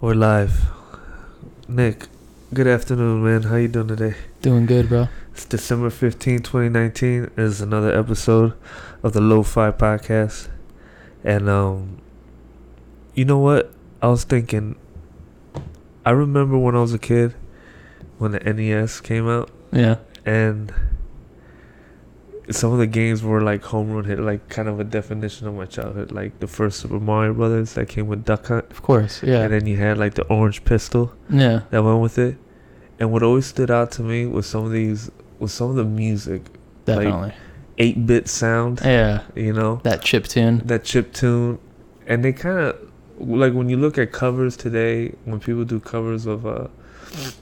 We're live. Nick, good afternoon, man. How you doing today? Doing good, bro. It's December 15, 2019. It is another episode of the Lo-Fi Podcast. And um you know what? I was thinking I remember when I was a kid when the NES came out Yeah. and some of the games were like home run hit, like kind of a definition of my childhood. Like the first Super Mario Brothers that came with Duck Hunt. Of course. Yeah. And then you had like the orange pistol yeah. that went with it. And what always stood out to me was some of these was some of the music, Definitely. eight bit sound, yeah. you know, That chip tune. that chip tune, and they kind of like when you look at covers today, when people do covers of uh,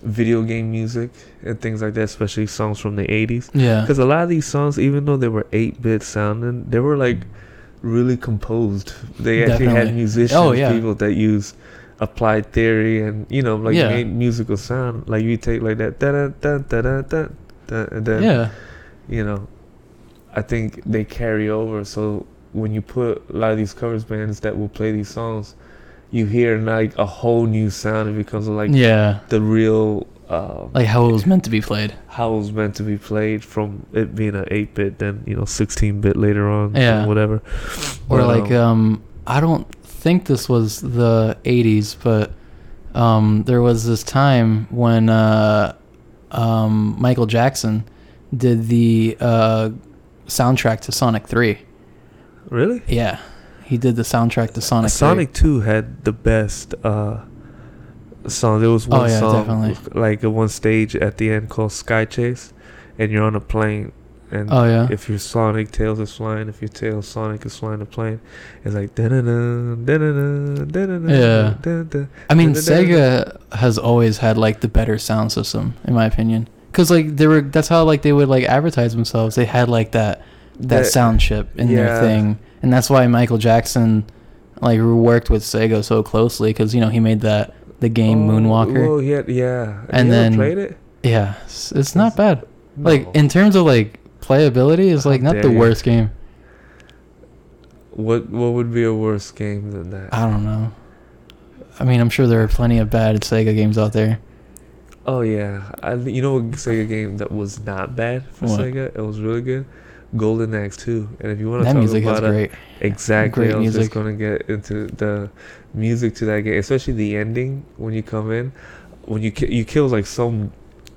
video game music and things like that, especially songs from the '80s, Yeah. because a lot of these songs, even though they were eight bit sounding, they were like really composed. They actually had musicians, Oh, yeah. people that use applied theory and you know like Yeah. made musical sound. Like you take like that da da da da da da, da and then yeah. you know, I think they carry over. So when you put a lot of these covers bands that will play these songs, you hear like a whole new sound. It becomes like yeah. the real. Uh, Like how it was meant to be played. how it was meant to be played from it being an 8 bit, then you know 16 bit later on, Yeah. whatever. Or But, like um, um I don't think this was the 80s, but um there was this time when uh um Michael Jackson did the uh soundtrack to Sonic 3. really, Yeah. He did the soundtrack to Sonic 3. Sonic 2 had the best uh, song. There was Oh, one yeah, song, definitely. like at one stage at the end called Sky Chase, and you're on a plane. And Oh yeah. if your Sonic Tails is flying, if your Tails Sonic is flying the plane, it's like da da da da da da da Yeah. da da. I mean. Sega has always had like the better sound system, in my opinion. Cause like they were, that's how like they would like advertise themselves. They had like that that, sound chip in yeah. their thing, and that's why Michael Jackson like worked with Sega so closely. Cause you know he made that the game Oh, Moonwalker. Oh, yeah, yeah. Have And then- played it? Yeah, it's, it's not bad. No. Like in terms of like playability, it's like not the you. worst game. what what would be a worse game than that? I don't know. I mean, I'm sure there are plenty of bad Sega games out there. Oh yeah, I you know a Sega game that was not bad for What? Sega. It was really good. Golden Axe too. And if you want to That talk music is about a, great. exactly, Great I was music. just gonna get into the music to that game, especially the ending when you come in, when you ki- you kill like some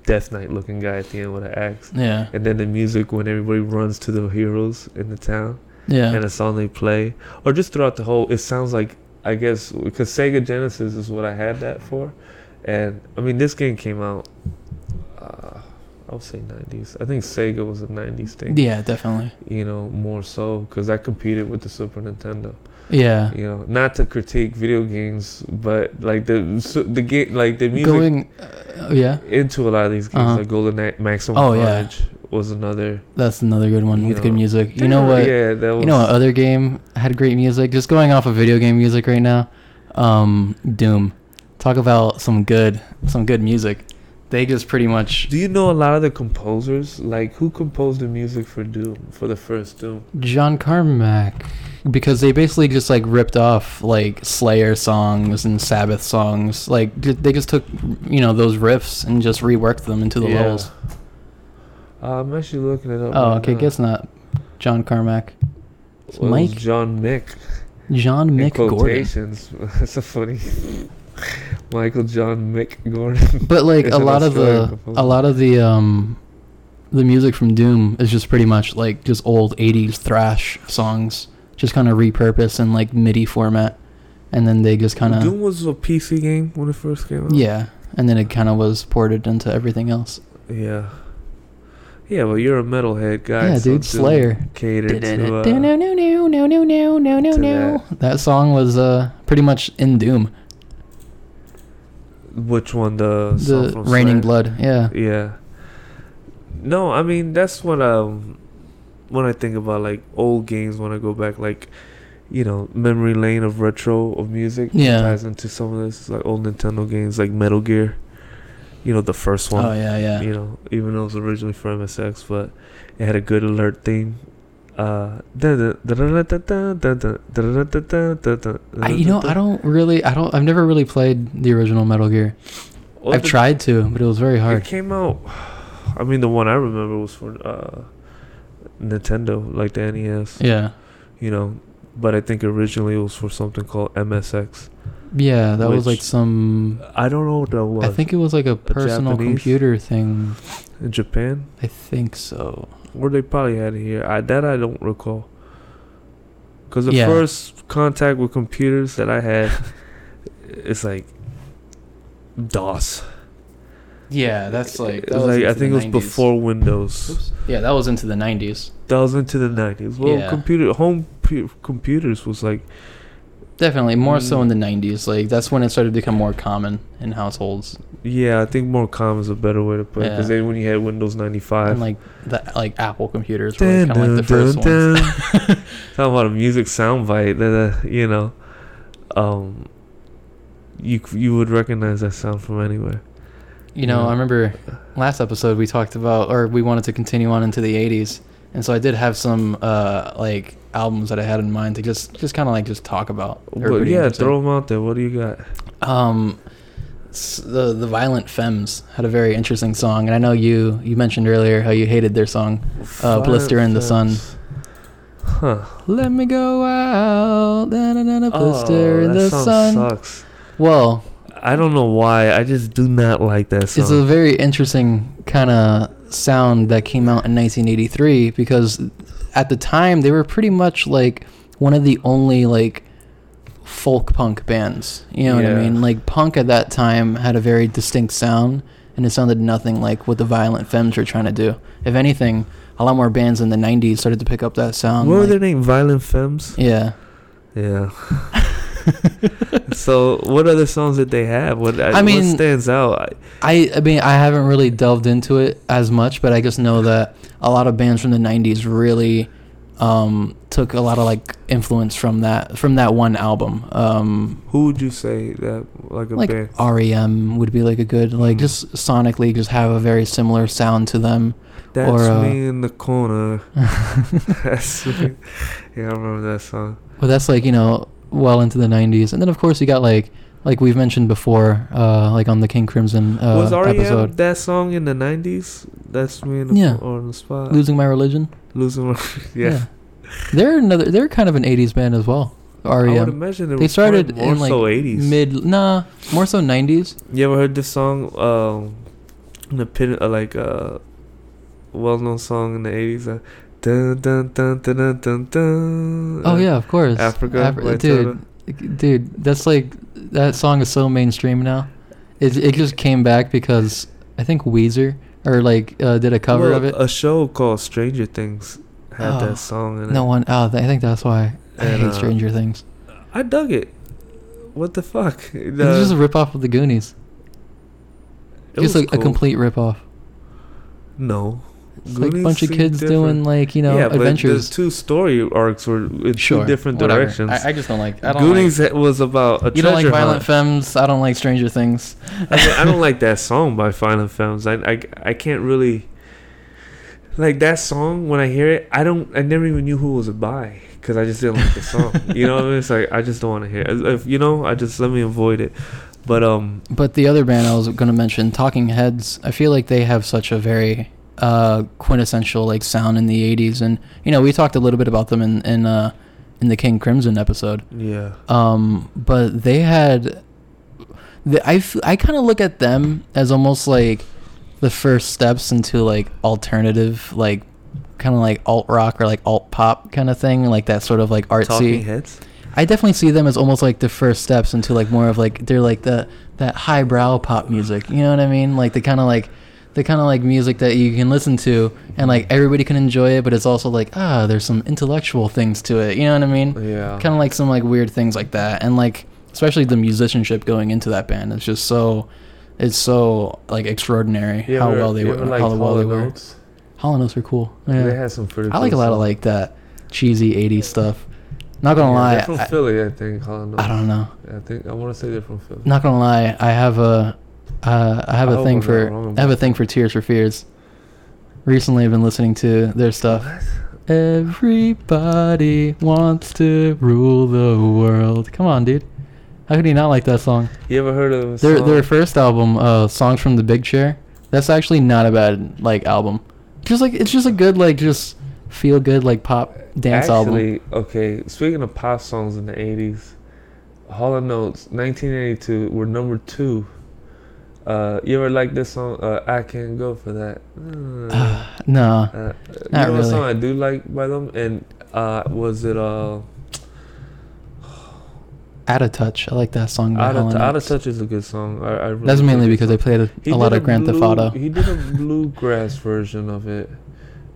Death Knight looking guy at the end with an axe, Yeah. and then the music when everybody runs to the heroes in the town. Yeah. and a song they play, or just throughout the whole. It sounds like I guess because Sega Genesis is what I had that for, and I mean this game came out. Uh, I would say '90s. I think Sega was a '90s thing. yeah, definitely. You know, more so because I competed with the Super Nintendo. Yeah. You know, not to critique video games, but like the so the game, like the music Going, uh, yeah, into a lot of these games, Uh-huh. like Golden Knight, Maximum Oh, yeah. Was another. that's another good one with good music. You know what? Yeah, that was. You know what other game had great music? Just going off of video game music right now. Um, Doom. Talk about some good, some good music. They just pretty much Do you know a lot of the composers? Like who composed the music for Doom for the first Doom? John Carmack because they basically just like ripped off like Slayer songs and Sabbath songs. Like they just took you know those riffs and just reworked them into the Yeah. levels. Uh, I'm actually looking it up. Oh, right okay, now. guess not. John Carmack. It's Well, it was Mike John Mick. John in Mick Gordon. quotations. That's a funny. Michael John Mick Gordon. But like a lot of the composer. a lot of the um the music from Doom is just pretty much like just old 80s thrash songs just kind of repurposed in like MIDI format and then they just kind of Doom was a PC game when it first came out. yeah and then it kind of was ported into everything else. Yeah. Yeah, well, you're a metalhead guy. Yeah, so dude, Doom Slayer. Catered to. No Uh, no no no no no no no no to no. That song was uh pretty much in Doom. Which one? The The from Raining Slayer? Blood. Yeah. Yeah. No, I mean that's what um when I think about like old games when I go back like you know memory lane of retro of music Yeah. ties into some of this like old Nintendo games like Metal Gear. You know the first one. Oh yeah, yeah. You know even though it was originally for MSX, but it had a good alert theme. Uh, you know, I don't really, I don't, I've never really played the original Metal Gear. Well, I've the, tried to, but it was very hard. It came out. I mean, the one I remember was for uh, Nintendo, like the NES. Yeah. You know, but I think originally it was for something called MSX. Yeah, that was like some. I don't know what that was. I think it was like a, personal computer thing. In Japan. I think so or they probably had it here. I that I don't recall. Because the Yeah. first contact with computers that I had, it's like DOS. Yeah, that's like. Was like I think it was before Windows. Oops. Yeah, that was into the '90s. That was into the nineties. Well, Yeah. computer home pu- computers was like Definitely more so in Mm. the '90s. Like that's when it started to become more common in households. yeah. I think more common is a better way to put it. Because Yeah. then when you had Windows ninety five, And like the like Apple computers were kind of like the first ones. Talking about a music soundbite that uh, you know, um, you you would recognize that sound from anywhere. You know, Yeah. I remember last episode we talked about, or we wanted to continue on into the '80s, and so I did have some uh like albums that I had in mind to just just kind of like just talk about. But yeah, throw them out there. What do you got? Um, the the Violent Femmes had a very interesting song, and I know you you mentioned earlier how you hated their song, uh, "Blister in the Sun." Huh. Let me go out, da, da, da, da, blister oh, in that the song sun. sucks. Well, I don't know why. I just do not like that song. it's a very interesting kind of sound that came out in 1983 because at the time they were pretty much like one of the only like folk punk bands. You know what I mean? Like punk at that time had a very distinct sound and it sounded nothing like what the Violent Femmes were trying to do. If anything, a lot more bands in the 90s started to pick up that sound. what were like- their name? Violent Femmes. Yeah. Yeah. so, what other songs did they have? What I, I mean- what stands out? I, I, mean, I haven't really delved into it as much, but I just know that a lot of bands from the '90s really um, took a lot of like influence from that from that one album. Um, who would you say that like a like band? REM would be like a good like Mm. just sonically just have a very similar sound to them. That's or, uh, me in the corner. That's me. Yeah, I remember that song. But that's like you know well into the '90s, and then of course you got like like we've mentioned before, uh, like on the King Crimson uh, Was REM episode, that song in the '90s? That's me the Yeah. or on the spot. "Losing My Religion." Losing my yeah. they're another. They're kind of an '80s band as well. I would REM. They started more in like so 80s. mid, nah, more so '90s. You ever heard this song? Um, in the pit, uh, like uh, well-known song in the '80s. Dun dun dun dun dun dun. dun Oh yeah, of course. Africa by dude, dude, that's like that song is so mainstream now. It it just came back because I think Weezer or like uh, did a cover well, of it. A show called Stranger Things had Oh, that song in it. no one. Oh, I think that's why I And, hate uh, Stranger Things. I dug it. What the fuck? it's just a rip off of the Goonies. Just like a complete rip off. No. It's like a bunch of kids doing like you know yeah, but adventures. the two story arcs were in two different whatever. directions. I, I just don't like. I don't Goonies like. was about a You don't like Violent hunt. Femmes. I don't like Stranger Things. I, mean, I don't like that song by Violent Femmes. I, I I can't really like that song. When I hear it, I don't. I never even knew who it was by because I just didn't like the song. you know, what I mean? it's like I just don't want to hear. It. If you know, I just let me avoid it. But um, But the other band I was going to mention, Talking Heads, I feel like they have such a very uh, quintessential like sound in the '80s, and you know we talked a little bit about them in in uh, in the King Crimson episode. yeah, Um, but they had, the, I f- I kind of look at them as almost like the first steps into like alternative, like kind of like alt rock or like alt pop kind of thing, like that sort of like artsy. Talking Heads. I definitely see them as almost like the first steps into like more of like they're like the that highbrow pop music. You know what I mean? Like the kind of like the kind of like music that you can listen to and like everybody can enjoy it, but it's also like ah, there's some intellectual things to it. You know what I mean? Yeah. Kind of like some like weird things like that, and like especially the musicianship going into that band. It's just so it's so like extraordinary You how well they you were. ever liked How well they Hall were. Notes? Hall and Oates are cool. They had some pretty. I like a cool lot of like that cheesy '80s stuff. Not gonna Yeah, lie, they're from I, Philly, I think. Hall and Oates. I don't know. I think I want to say they're from Philly. Not gonna lie, I have a, uh, I have I a hope thing for, I have a thing for Tears for Fears. Recently, I've been listening to their stuff. What? Everybody wants to rule the world. Come on, dude. How could you not like that song? You ever heard of Their song? their first album, uh, "Songs from the Big Chair," that's actually not a bad like album. Just like it's just a good like just feel good like pop dance album. Actually, okay. Speaking of pop songs in the '80s, Hall and Oates, 1982, were number two. Uh, you ever like this song? Uh, I can't go for that. Uh, no, uh, you not know what really. song I do like by them? And uh, was it uh, Out of Touch. I like that song. By Out of, Out of Touch is a good song. I, I really That's mainly because they played a, a lot of Grand Theft Auto. He did a bluegrass version of it.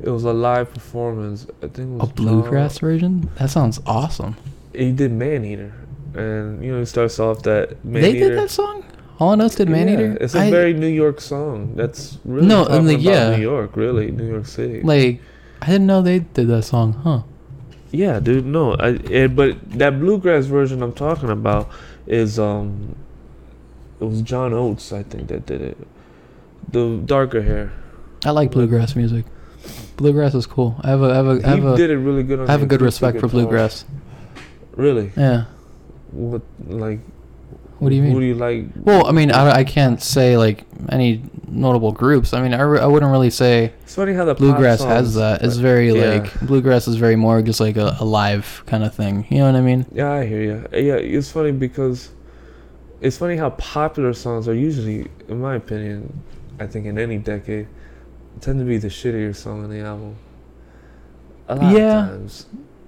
It was a live performance. I think it was A bluegrass John- version? That sounds awesome. He did Man Eater, and you know he starts off that Man they Eater. did that song. Hall and Oates did Man Yeah. It's a I- very New York song. That's really No, talking the- about yeah. New York, really New York City. like. I didn't know they did that song, huh? yeah, dude. No, I, eh, but that bluegrass version I'm talking about is um, it was John Oates, I think that did it. The darker hair. I like bluegrass music. Bluegrass is cool. I have a, I have a, I He have a, did it really good. On I have a good respect for bluegrass. Really? Yeah. What like? What do you mean? Who do you like? Well, I mean, I, I can't say like any notable groups. I mean, I, I wouldn't really say It's funny how the bluegrass songs, has that. It's very yeah. like bluegrass is very more just like a, a live kind of thing. You know what I mean? Yeah, I hear you. Yeah, it's funny because it's funny how popular songs are usually, in my opinion, I think in any decade, tend to be the shittier song on the album. A lot Yeah. of times.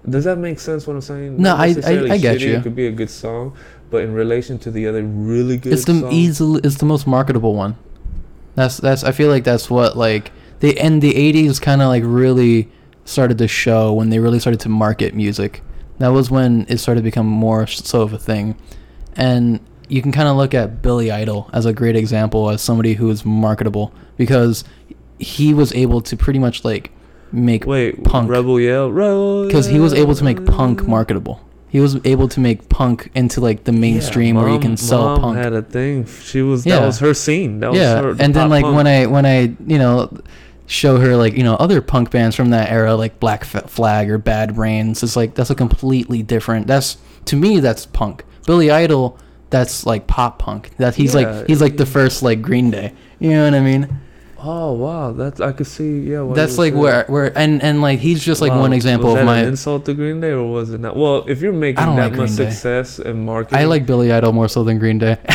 Does that make sense? What I'm saying? No, I- I- I get shitty, you. It could be a good song, but in relation to the other really good, it's the songs, easily it's the most marketable one. That's that's I feel like that's what like they and the 80s kind of like really started to show when they really started to market music. That was when it started to become more so of a thing. And you can kind of look at Billy Idol as a great example as somebody who is marketable because he was able to pretty much like make Wait, punk. Rebel Yell, Rebel because he was able to make punk marketable. He was able to make punk into like the mainstream Yeah, where you can sell Mom punk. had a thing. She was Yeah. that was her scene. That was yeah, her. and then like when I when I you know show her like you know other punk bands from that era like Black Flag or Bad Brains, it's like that's a completely different. That's to me that's punk. Billy Idol, that's like pop punk. That he's Yeah, like he's like the first like Green Day. You know what I mean? Oh wow, that's I could see. Yeah, that's like saying. where where and and like he's just like Wow, one example was of my. an insult to Green Day, or was it not? Well, if you're making that like much Day. success and marketing, I like Billy Idol more so than Green Day.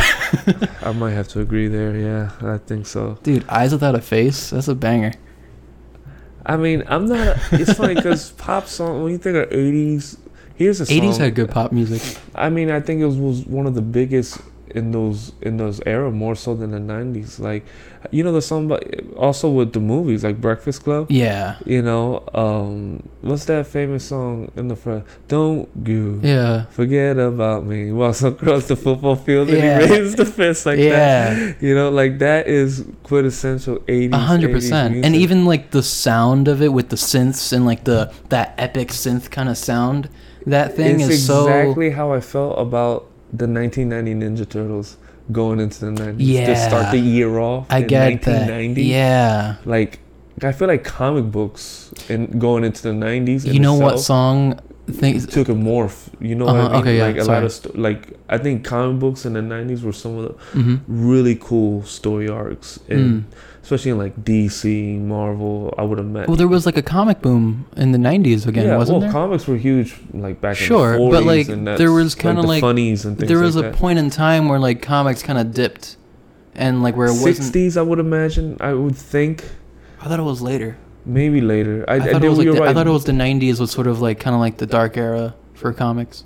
I might have to agree there. Yeah, I think so. Dude, Eyes Without a Face, that's a banger. I mean, I'm not. A, it's funny because pop song. When you think of '80s, here's a song. 80s had good pop music. I mean, I think it was, was one of the biggest in those in those era more so than the '90s. Like, you know, the song, but also with the movies like Breakfast Club. Yeah. You know, um, what's that famous song in the front? Don't you Yeah. forget about me. Walks across the football field and Yeah. he raises the fist like yeah. that. You know, like that is quintessential 80s. A hundred 80s percent, and even like the sound of it with the synths and like the that epic synth kind of sound, that thing it's is so exactly how I felt about the 1990 Ninja Turtles going into the 90s to start the year off. I in get that. 1990. Yeah, Like, I feel like comic books and going into the 90s. you know what song? Things took a morph. You know what Uh-huh, I mean? okay, yeah, like a lot of sto- like I think comic books in the 90s were some of the hmm really cool story arcs, and especially in like DC, Marvel. I would have met. Well, there was like a comic boom in the '90s again, yeah, wasn't well, there? comics were huge like back Sure, in the 40s. but, like, and there was kinda the like- funnies and things there was like a that. point in time where like comics kind of dipped, and like where it wasn't. 60s, I would imagine. I would think I thought it was later. maybe later. I, I, I, thought it was like the, I thought it was the '90s was sort of like kind of like the dark era for comics.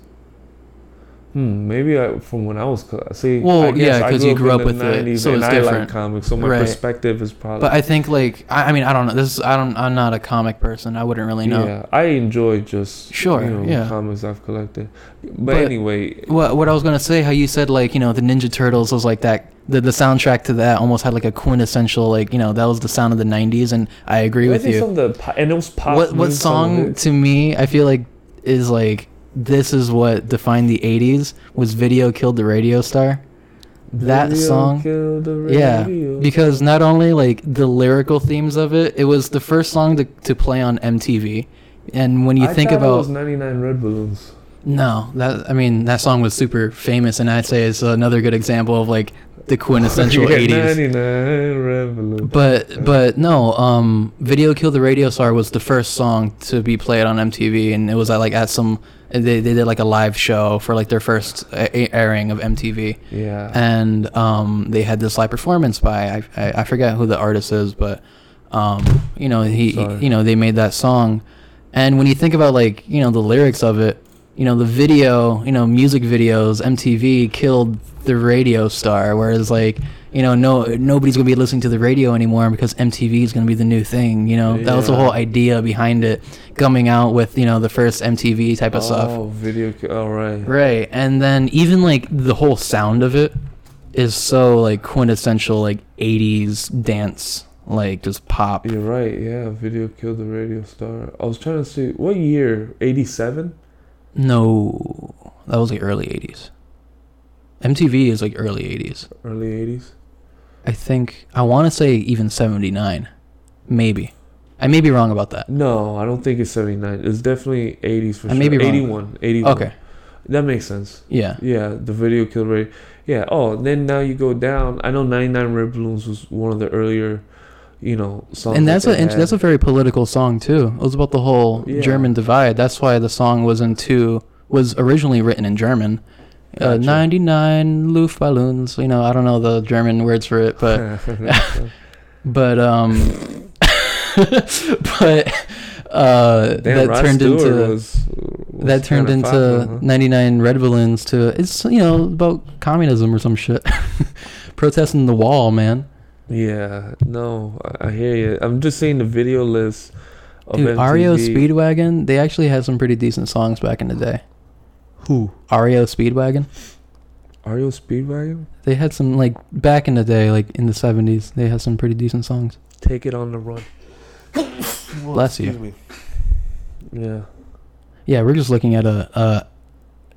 Hmm, maybe I, from when I was see. Well, I guess yeah, I 'cause you grew up the with it, 90s so and it's I like comics, so my Right. perspective is probably. But I think like I, I mean I don't know this is, I don't I'm not a comic person I wouldn't really know. Yeah, I enjoy just Sure, you know, yeah. comics I've collected. But, But- anyway, What what I was gonna say how you said like you know the Ninja Turtles was like that the the soundtrack to that almost had like a quintessential like you know that was the sound of the '90s and I agree I with think you. some of the and it was pop. What what music, some of song to me I feel like is like this is what defined the '80s was "Video Killed the Radio Star." That Video song, killed the yeah, because not only like the lyrical themes of it, it was the first song to to play on MTV, And when you I think thought it about was 99 red balloons. No, that I mean that song was super famous, and I'd say it's another good example of like the quintessential Yeah, '80s. 99 red. But but no, um, "Video Killed the Radio Star" was the first song to be played on MTV, and it was at like at some they they did like a live show for like their first a- airing of MTV, yeah. and um, they had this live performance by I, I I forget who the artist is, but um, you know he, he Sorry. you know they made that song, and when you think about like you know the lyrics of it, you know the video, you know music videos, MTV killed the radio star, whereas like you know no nobody's gonna be listening to the radio anymore because MTV is gonna be the new thing. You know that was the whole idea behind it, coming out with you know the first MTV type of stuff. Oh, video. All oh, right. Right. And then even like the whole sound of it is so like quintessential like 80s dance like just pop. You're right. Yeah, video killed the radio star. I was trying to see what year? 87. No. That was like early 80s. MTV is like early 80s. Early 80s. I think I want to say even 79. Maybe. I may be wrong about that. No, I don't think it's 79. It's definitely 80s for I sure. may be wrong. 81. 81. Okay. That makes sense. Yeah. Yeah, the video killed radio. Yeah. Oh, then now you go down. I know 99 Red Balloons was one of the earlier, you know, songs. And that's they a that's a very political song too. It was about the whole Yeah. German divide. That's why the song was in two was originally written in German. Uh, Gotcha. 99 Luftballons. You know, I don't know the German words for it, but but um but uh Damn, that turned into was, was that turned into popular, huh? 99 red balloons to it's you know about communism or some shit protesting the wall man Yeah, no, I, I hear you. I'm just saying the video list of dude REO MTV. Speedwagon they actually had some pretty decent songs back in the day Who? REO Speedwagon REO Speedwagon? they had some like back in the day like in the 70s they had some pretty decent songs Take it on the run. Bless you. Me. Yeah. yeah we're just looking at a, a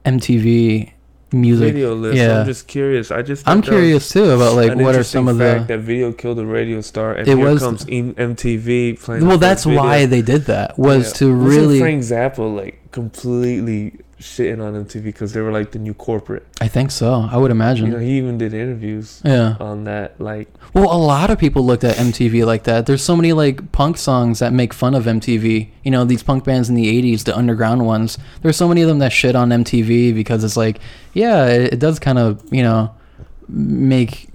MTV music Video list. yeah. I'm just curious. I just. I'm thought that was curious too about like what are some of fact the that video killed the radio star, and It here was- comes MTV playing. well that's why they did that was Yeah. to really Frank Zappa like completely shitting on MTV because they were like the new corporate. I think so. I would imagine. You know, he even did interviews yeah. on that. Like, well a lot of people looked at MTV like that. There's so many like punk songs that make fun of MTV you know these punk bands in the 80s the underground ones. There's so many of them that shit on MTV because it's like yeah it, it does kind of you know make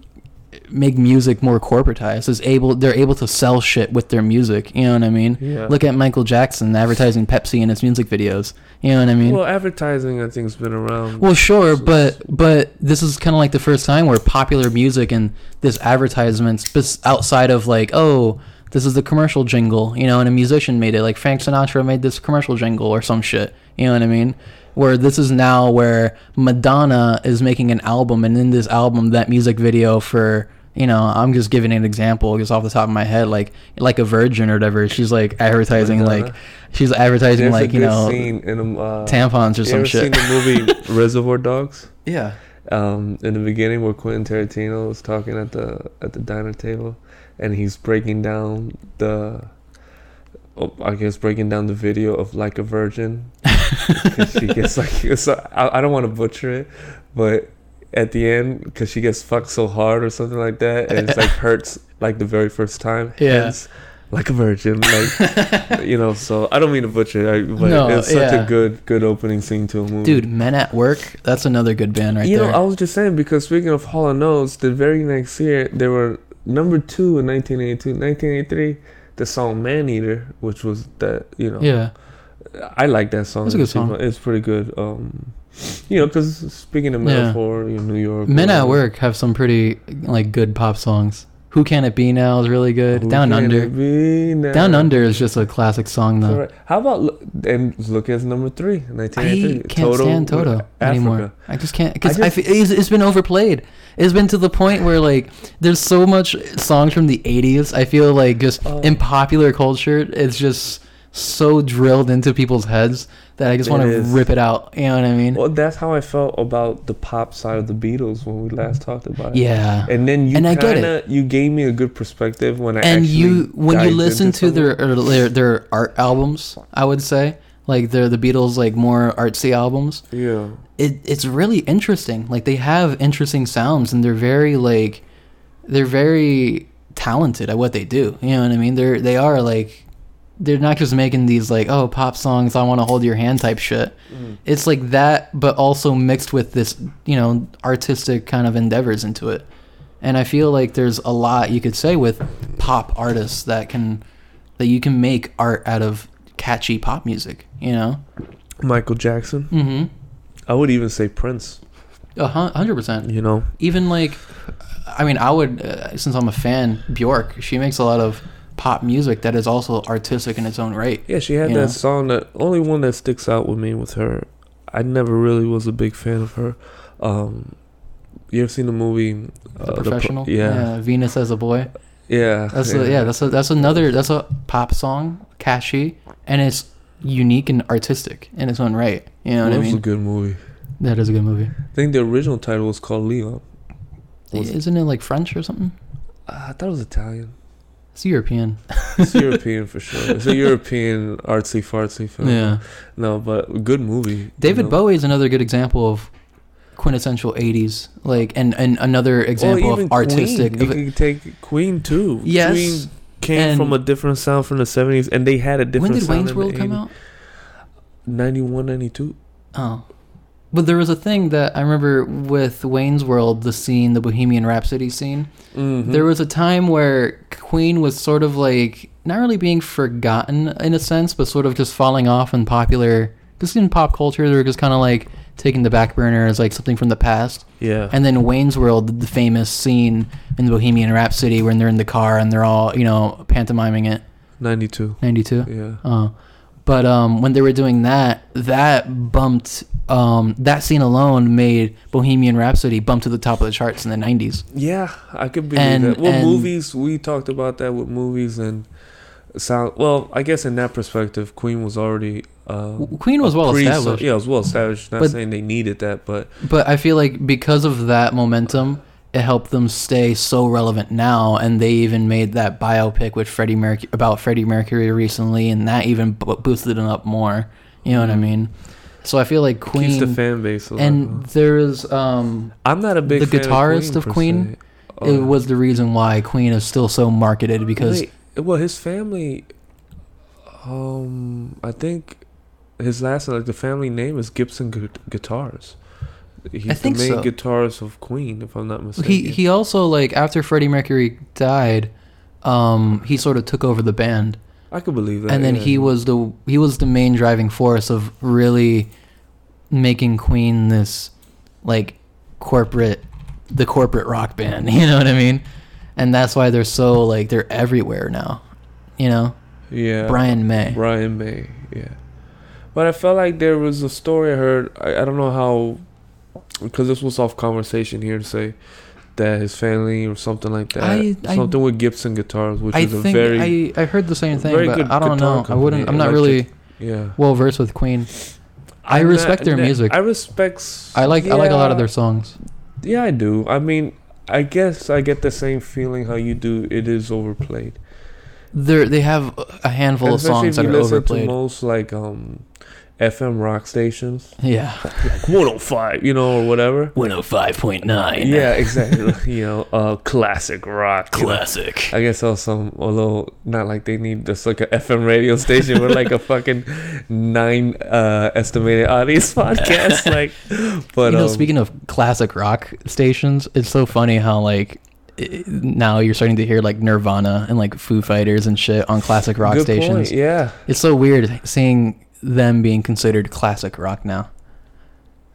make music more corporatized is able they're able to sell shit with their music you know what I mean yeah. Look at Michael Jackson advertising Pepsi in his music videos. You know what I mean? well, advertising I think's been around. Well, sure, So- but but this is kind of like the first time where popular music and this advertisements bes- outside of like oh this is the commercial jingle, you know, and a musician made it like Frank Sinatra made this commercial jingle or some shit. You know what I mean? Where this is now where Madonna is making an album and in this album that music video for you know, I'm just giving an example just off the top of my head, like like a virgin or whatever. She's like advertising Madonna. like she's advertising There's like you know in um, uh, tampons or you some ever shit. seen the movie Reservoir Dogs? yeah. um, in the beginning where Quentin Tarantino is talking at the at the diner table, and he's breaking down the, I guess breaking down the video of like a virgin. she gets like it's, I, I don't want to butcher it, but at the end because she gets fucked so hard or something like that, and it's like hurts like the very first time. Yeah. Hence, like a virgin, like you know. So I don't mean to butcher it, but No, it's such yeah. a good good opening scene to a movie. Dude, Men at Work, that's another good band right you there. know, I was just saying because speaking of Hall and Oates, the very next year they were number two in 1982. 1983, the song "Man Eater," which was that you know, yeah. I like that song. It's a good song. It's pretty good. Um, you know, because speaking of Yeah. metaphor, you know, New York. Men at. Work have some pretty like good pop songs. Who Can It Be Now is really good. Who Down can Under. it be now? Down Under is just a classic song though. Correct. How about look, and look as number three, I can't stand Toto anymore. I just can't because it's, it's been overplayed. It's been to the point where like there's so much songs from the '80s. I feel like just Oh. in popular culture, it's just so drilled into people's heads that I just want to rip it out. You know what I mean? Well, that's how I felt about the pop side of the Beatles when we last talked about it. Yeah. And then you And I get kind of you gave me a good perspective when I and you when you listen to it. their, their their art albums, I would say like they're the Beatles like more artsy albums. yeah It it's really interesting. Like they have interesting sounds and they're very like they're very talented at what they do. You know what I mean? They're they are like they're not just making these like oh pop songs I want to hold your hand type shit. Mm. It's like that but also mixed with this, you know, artistic kind of endeavors into it. And I feel like there's a lot you could say with pop artists that can that you can make art out of catchy pop music, you know? Michael Jackson. mm-hmm I would even say Prince. A 100%. You know, even like i mean i would uh, since i'm a fan bjork she makes a lot of pop music that is also artistic in its own right yeah, she had that know? song that only one that sticks out with me with her. I never really was a big fan of her. Um, you ever seen the movie the uh, Pro- professional yeah, venus as a boy yeah, that's yeah. A, yeah that's a, that's another that's a pop song catchy and it's unique and artistic in its own right you know what That i was a good movie. that is a good movie I think the original title was called Leon. Was isn't it like french or something Uh, I thought it was Italian. It's european It's European for sure. It's a European artsy fartsy film. yeah No, but good movie. you david know. bowie is another good example of quintessential 80s like and, and another example even of artistic Queen. of- You could take Queen too. Yes, Queen came from a different sound from the seventies, and they had a different. when did Wayne's World come out? 91, 92. Oh, but there was a thing that I remember with Wayne's World, the scene, the Bohemian Rhapsody scene. Mhm. There was a time where Queen was sort of like not really being forgotten in a sense, but sort of just falling off in popular. Just in pop culture, they were just kind of like taking the back burner as like something from the past. yeah, And then Wayne's World, the famous scene in the Bohemian Rhapsody when they're in the car and they're all you know pantomiming it. ninety two. Ninety two. Yeah, Uh, but um, when they were doing that, that bumped. Um, that scene alone made Bohemian Rhapsody bump to the top of the charts in the '90s. yeah, I could believe And- that. Well, and- movies we talked about that with movies and sound. Well, I guess in that perspective, Queen was already. Uh, Queen was well pre- established, Yeah, it was well established. Not But- saying they needed that, but but I feel like because of that momentum, it helped them stay so relevant now. And they even made that biopic with Freddie Mercury about Freddie Mercury recently, and that even bo- boosted it up more. You know what I Mhm. mean? So I feel like Queen keeps the fan base alive. and there's um, I'm not a big the fan guitarist of of Queen. per Queen, se. it Uh, was the reason why Queen is still so marketed because Wait, well, his family. Um, I think his last like the family name is Gibson Gu- Guitars. He's think the main so. guitarist of Queen, if I'm not mistaken. he he also like after Freddie Mercury died, um, he sort of took over the band. I could believe that. and then yeah. he was the he was the main driving force of really making Queen this like corporate the corporate rock band, you know what I mean? And that's why they're so like they're everywhere now. You know? yeah Brian May. Brian May, yeah. But I felt like there was a story I heard. I, I don't know how, because this was off conversation here to say that his family or something like that, I- I- something with Gibson guitars, which I is a very I, I heard the same thing, very but I don't know. I wouldn't I'm company, not really yeah. well versed with Queen. I respect their music. I respect. I like I like a lot of their songs. Yeah, I do. I mean, I guess I get the same feeling how you do. It is overplayed. They're they have a handful of songs that are overplayed. most like um, FM rock stations, yeah. like 105, you know, or whatever. 105.9. Yeah, exactly. you know, uh, classic rock. you know. Classic. I guess also some, although not like they need just like a FM radio station with like a fucking nine uh estimated audience podcast. like, but you know, um, speaking of classic rock stations, it's so funny how like now you're starting to hear like Nirvana and like Foo Fighters and shit on classic rock stations. point, Yeah, It's so weird seeing them being considered classic rock now.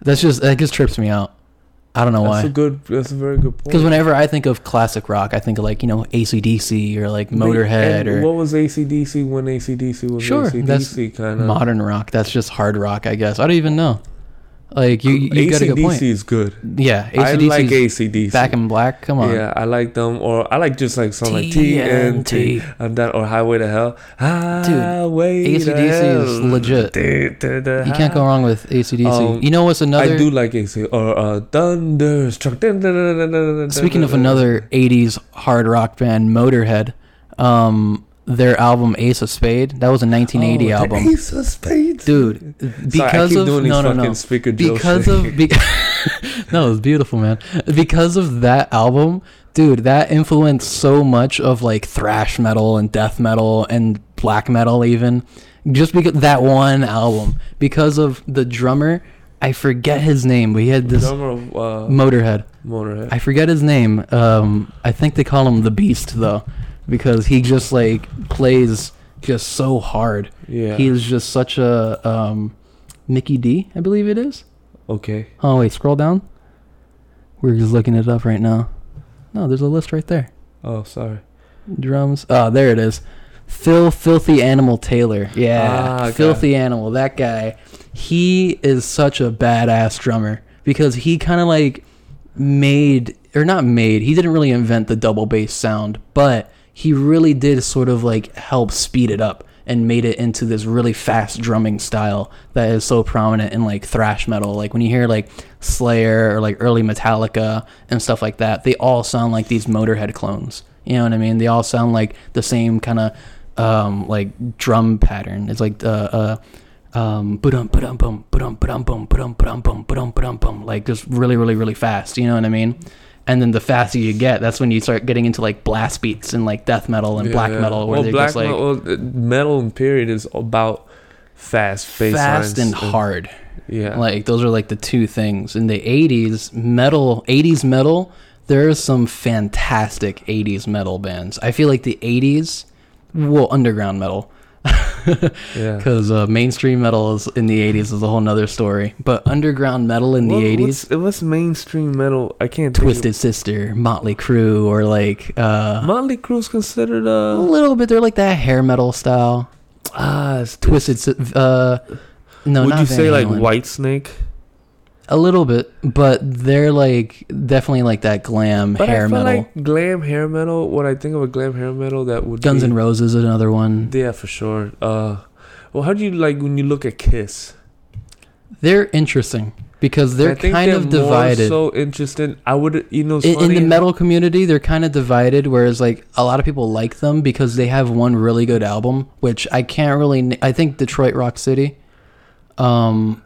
That's just that just trips me out. I don't know why. that's a good. That's a very good point. Because whenever I think of classic rock, I think of like you know ACDC or like Motorhead and or what was ACDC when ACDC was Sure, that's ACDC kind of modern rock. That's just hard rock, I guess. I don't even know. Like you, you got a good ACDC point. is good. Yeah, I like ACDC. Back in Black. Come on. Yeah, I like them, or I like just like song like TNT and that, or Highway to Hell. Highway to AC/DC is legit. You can't go wrong with ACDC. Um, you know what's another? I do like AC or uh, Thunderstruck. Speaking of another '80s hard rock band, Motorhead, um, their album Ace of Spade that was a 1980 Oh, the album, Ace of Spades. dude. Sorry, I Because keep of doing these no, no, no, speaker because of be- no, it's beautiful, man. Because of that album, dude, that influenced so much of like thrash metal and death metal and black metal, even just because that one album. Because of the drummer, I forget his name, but he had this drummer of uh, Motorhead. Motorhead. I forget his name. Um, I think they call him the Beast though, because he just like plays just so hard. yeah. He is just such a um, Mickey D, I believe it is. okay. Oh wait, scroll down. We're just looking it up right now. No, there's a list right there. Oh, sorry. Drums. Oh, there it is. Phil Filthy Animal Taylor. Yeah. Ah. Filthy Animal. That guy. He is such a badass drummer because he kind of like made or not made. He didn't really invent the double bass sound, but he really did sort of like help speed it up and made it into this really fast drumming style that is so prominent in like thrash metal. Like when you hear like Slayer or like early Metallica and stuff like that, they all sound like these Motorhead clones. You know what I mean? They all sound like the same kind of um, like drum pattern. It's like uh, uh um ba-dum ba-dum bum ba-dum ba-dum bum ba-dum like just really really really fast. You know what I mean? And then the faster you get, that's when you start getting into like blast beats and like death metal and black Yeah. metal, where well, they're black just like metal, uh, metal period is about fast fast lines and hard. Yeah. Like those are like the two things. In the 80s, metal, 80s metal, there are some fantastic 80s metal bands. I feel like the 80s, well, underground metal. yeah. Because uh, mainstream metal is in the 80s is a whole nother story. But underground metal in the 80s, What's, what's mainstream metal? I can't. think of- Twisted Sister, Motley Crue, or like uh, Motley Crue's considered a uh little bit, they're like that hair metal style. ah. Twisted, uh, no, Would you say like White Snake? A little bit, but they're like definitely like that glam But hair I feel metal. like glam hair metal. When I think of a glam hair metal, that would Guns be, N' Roses is another one. Yeah, for sure. Uh, well, how do you like when you look at Kiss? They're interesting because they're kind they're of divided. So interesting. I would, you know, in, in the metal community, they're kind of divided. Whereas like a lot of people like them because they have one really good album, which I can't really. I think Detroit Rock City, um,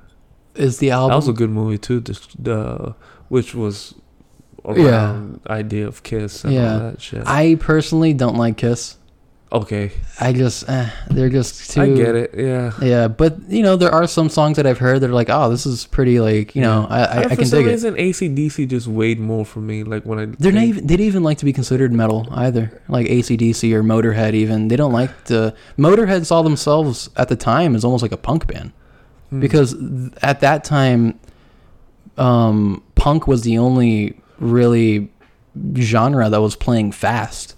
is the album. That was a good movie too. This, the which was around idea of Kiss and Yeah. all that shit. I personally don't like Kiss. okay, I just eh, they're just too. I get it. Yeah. Yeah, but you know there are some songs that I've heard that are like, oh, this is pretty like you know I, I, I can some dig it. reason, ACDC just weighed more for me. Like when I They're not even. They didn't even like to be considered metal either. Like ACDC or Motorhead. Even they don't like to. Motorhead saw themselves at the time as almost like a punk band Hmm. because th- at that time, um, punk was the only really genre that was playing fast.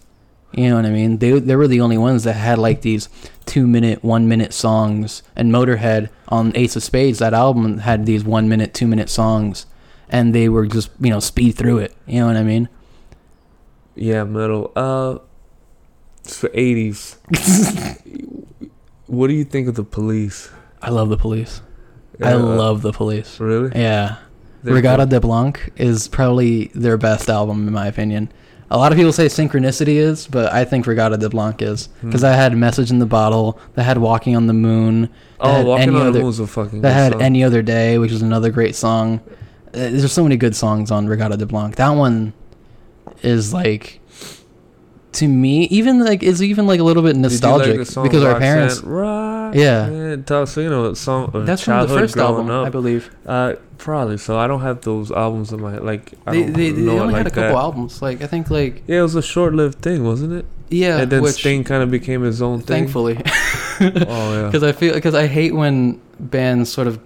You know what I mean? They they were the only ones that had like these two minute, one minute songs. And Motorhead on Ace of Spades, that album had these one minute, two minute songs, and they were just you know speed through it. You know what I mean? Yeah, metal. Uh, it's for eighties. what do you think of the police? I love the police. I Yeah, uh, love the police. Really? Yeah. They're Reggatta good. de Blanc is probably their best album in my opinion. A lot of people say Synchronicity is, but I think Reggatta de Blanc is because Hmm. I had Message in the Bottle, that had Walking on the Moon, Oh, Walking any on the Moon was a fucking. that had song. Any Other Day, which is another great song. Uh, There's so many good songs on Reggatta de Blanc. That one is like to me even like is even like a little bit you like nostalgic because our parents Yeah. yeah, tell- so you know, song. Uh, that's from the first album, I believe. Uh, probably. So I don't have those albums in my like. I They, don't they, they only had like a couple that. albums. Like I think like Yeah, it was a short-lived thing, wasn't it? yeah, and then which Sting kind of became his own thing. thankfully Oh yeah. because I feel because I hate when bands sort of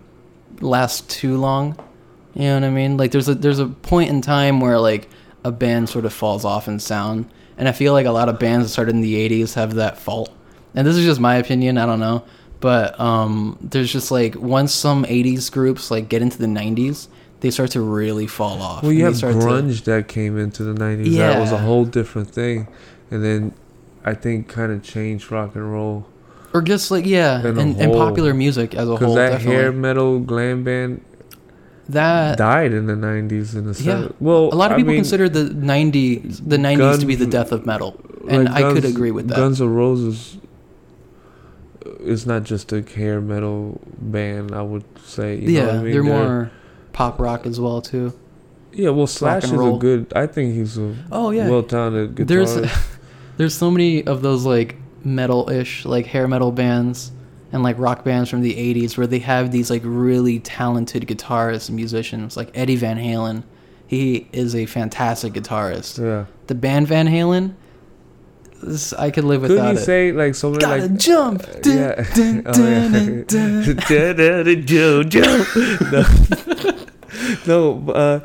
last too long. You know what I mean? Like there's a there's a point in time where like a band sort of falls off in sound, and I feel like a lot of bands that started in the '80s have that fault. And this is just my opinion. I don't know, but um, there's just like once some '80s groups like get into the '90s, they start to really fall off. Well, you have start to- grunge that came into the '90s. Yeah. That was a whole different thing, and then I think kind of changed rock and roll or just like yeah, and, and popular music as a whole. because that Definitely. hair metal glam band that died in the '90s. In the Yeah. 70s. well, a lot of I people mean, consider the '90s the '90s to be the death of metal, and like I could agree with that. Guns N' Roses is not just a hair metal band. I would say. You yeah, know I mean? they're more pop rock as well too. Yeah, well, Slash is a good. I think he's a Oh yeah, well-talented guitarist. there's there's so many of those like metal-ish like hair metal bands and like rock bands from the 80s where they have these like really talented guitarists and musicians like Eddie Van Halen he is a fantastic guitarist yeah. the band Van Halen this, I could live Couldn't without you it say like something gotta like jump dun, yeah. dun, Oh, yeah. dun, dun. no, no uh,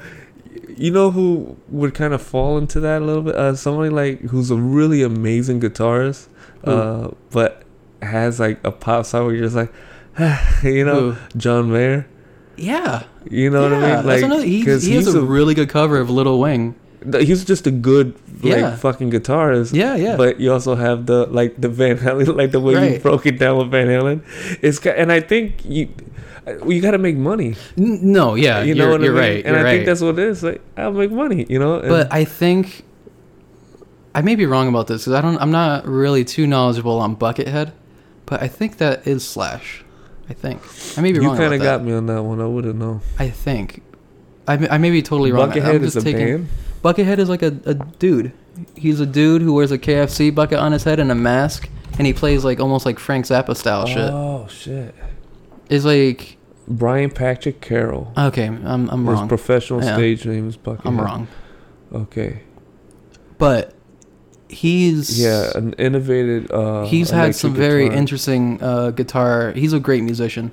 you know who would kind of fall into that a little bit? Uh, somebody like who's a really amazing guitarist, uh, but has like a pop song where you're just like, you know, Who? John Mayer. yeah You know what I Yeah, mean? Like, another, he, he has he's a, really good cover of Little Wing he's just a good like Yeah. fucking guitarist. yeah yeah But you also have the like the Van Halen, like the way you broke it down with Van Halen. It's and I think you uh, you got to make money. No yeah you know you're, what you're I mean? right And I right. think that's what it is. Like I'll make money. You know. And but I think I may be wrong about this because I don't. I'm not really too knowledgeable on Buckethead, but I think that is Slash. I think I may be you wrong You kind of got me on that one. I wouldn't know. I think I, may- I may be totally wrong. Buckethead is a taking- band. Buckethead is like a, a dude. He's a dude who wears a KFC bucket on his head and a mask, and he plays like almost like Frank Zappa style oh, shit. Oh shit! It's like Brian Patrick Carroll. okay, I'm I'm His wrong. professional Yeah. stage name is Buckethead. I'm wrong, Okay. but he's Yeah, an innovative. Uh, he's had some very interesting uh, guitar. He's a great musician,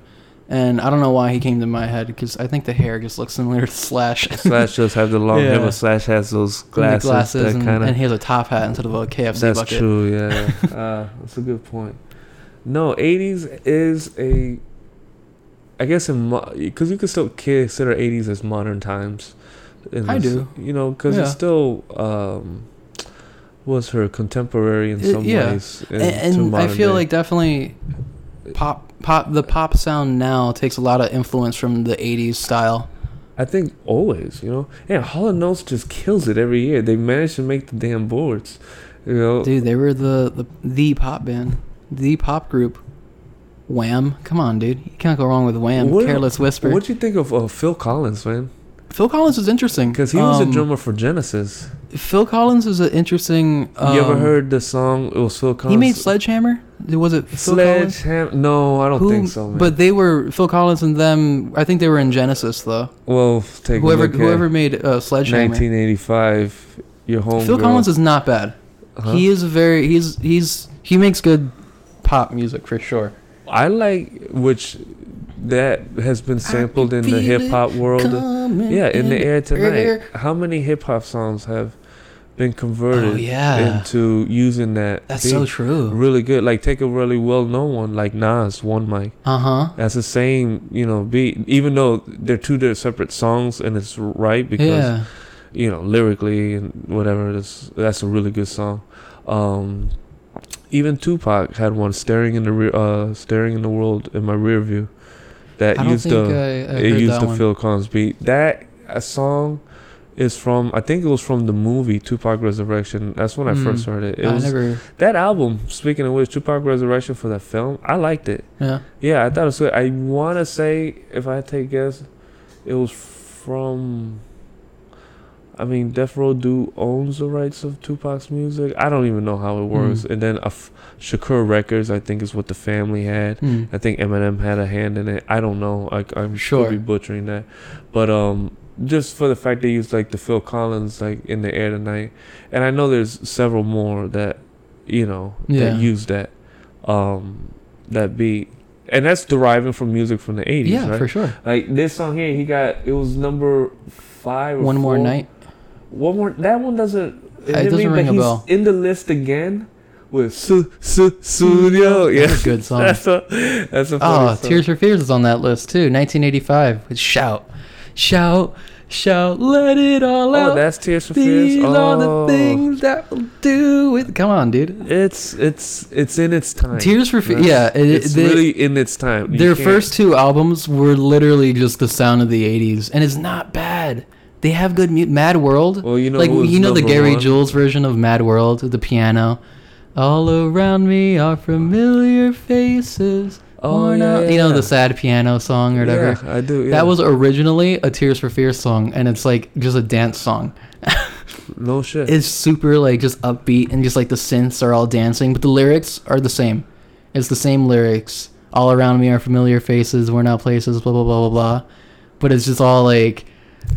and I don't know why he came to my head because I think the hair just looks similar to Slash. Slash does have the long hair, Yeah. but Slash has those glasses, glasses, that and, kinda, and he has a top hat instead of a KFC That's bucket. true. Yeah, uh, that's a good point. No, '80s is a. I guess in because you can still consider '80s as modern times. in I this- do. You know, because Yeah. it's still um, was her contemporary in some yeah. ways. And, and I feel day. like definitely pop pop the pop sound now takes a lot of influence from the 80s style. I think always, you know, yeah. Hall and Oates just kills it every year. They managed to make the damn boards, you know. Dude, they were the the, the pop band, the pop group. Wham! Come on, dude. You can't go wrong with Wham. What- Careless Whisper. What'd you think of uh, Phil Collins, man? Phil Collins is interesting Because he was Um, a drummer for Genesis. Phil Collins is an interesting. Um, you ever heard the song? It was Phil Collins. He made Sledgehammer. Was it Phil Collins? Sledgehammer. No, I don't Who- think so, man. But they were Phil Collins and them. I think they were in Genesis though. well, take whoever a look whoever made uh, Sledgehammer. 1985. Your home. Phil Collins is not bad. Huh? He is a very he's he's he makes good pop music for sure. I like which that has been sampled in the hip hop world. Yeah, in the air tonight. How many hip hop songs have been converted Oh yeah, into using that? that's so true. really good. Like take a really well known one like Nas, One Mic. Uh huh. That's the same, you know, beat. Even though they're two different separate songs, and it's right because Yeah. you know lyrically and whatever. It's, that's a really good song. Um, even Tupac had one, "Staring in the rear, uh, staring in the world in my rear view." That used the it used the. Phil Collins beat. That a song is from I think it was from the movie Tupac Resurrection. That's when I Mm. first heard it. It I was never. that album. Speaking of which, Tupac Resurrection for that film, I liked it. Yeah. Yeah, I thought it was good. I want to say, if I take a guess, it was from. I mean, Death Row Do owns the rights of Tupac's music. I don't even know how it works. Mm. And then uh, Shakur Records, I think, is what the family had. Hmm. I think Eminem had a hand in it. I don't know. I, I'm Sure. sure be butchering that, but um, just for the fact they used like the Phil Collins like in the air tonight, and I know there's several more that, you know, Yeah. that use that, um, that beat, and that's deriving from music from the '80s, Yeah, right? for sure. Like this song here, he got it was number five. Or One more night. One more. That one doesn't. It I doesn't mean, ring a he's bell. in the list again, with Sussudio. Yeah, That's a good song. That's a that's a Oh, song. Tears for Fears is on that list too. 1985 with Shout, Shout, Shout, Let It All Oh, Out. that's Tears for These Fears. are the Oh. things that will do it. Come on, dude. It's it's it's in its time. Tears for Fears. Yeah, it, it's they- really in its time. You their can't- first two albums were literally just the sound of the 80s, and it's not bad. They have good mu- Mad World. Well, you know, like you know the Gary one? Jules version of Mad World, with the piano. All around me are familiar faces. Oh, worn yeah, you know yeah. the sad piano song or whatever. Yeah, I do. Yeah. That was originally a Tears for Fears song, and it's like just a dance song. no shit. It's super like just upbeat and just like the synths are all dancing, but the lyrics are the same. It's the same lyrics. All around me are familiar faces, worn out places, blah blah blah blah blah. But it's just all like,